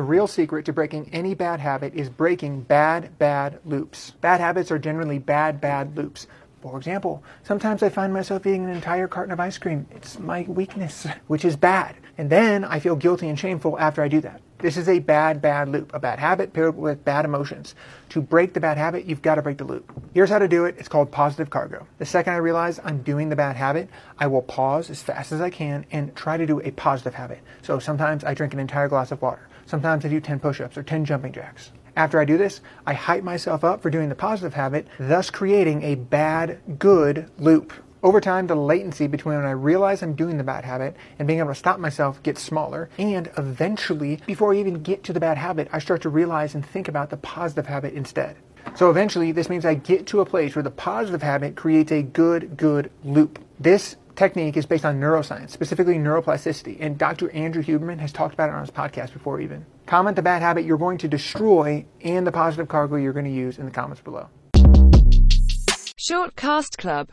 The real secret to breaking any bad habit is breaking bad, bad loops. Bad habits are generally bad, bad loops. For example, sometimes I find myself eating an entire carton of ice cream. It's my weakness, which is bad. And then I feel guilty and shameful after I do that. This is a bad, bad loop, a bad habit paired with bad emotions. To break the bad habit, you've got to break the loop. Here's how to do it. It's called positive cargo. The second I realize I'm doing the bad habit, I will pause as fast as I can and try to do a positive habit. So sometimes I drink an entire glass of water. Sometimes I do 10 push ups or 10 jumping jacks. After I do this, I hype myself up for doing the positive habit, thus creating a bad, good loop. Over time, the latency between when I realize I'm doing the bad habit and being able to stop myself gets smaller. And eventually, before I even get to the bad habit, I start to realize and think about the positive habit instead. So eventually, this means I get to a place where the positive habit creates a good, good loop. This technique is based on neuroscience, specifically neuroplasticity, and Dr. Andrew Huberman has talked about it on his podcast before even. Comment the bad habit you're going to destroy and the positive cargo you're going to use in the comments below. Short Cast Club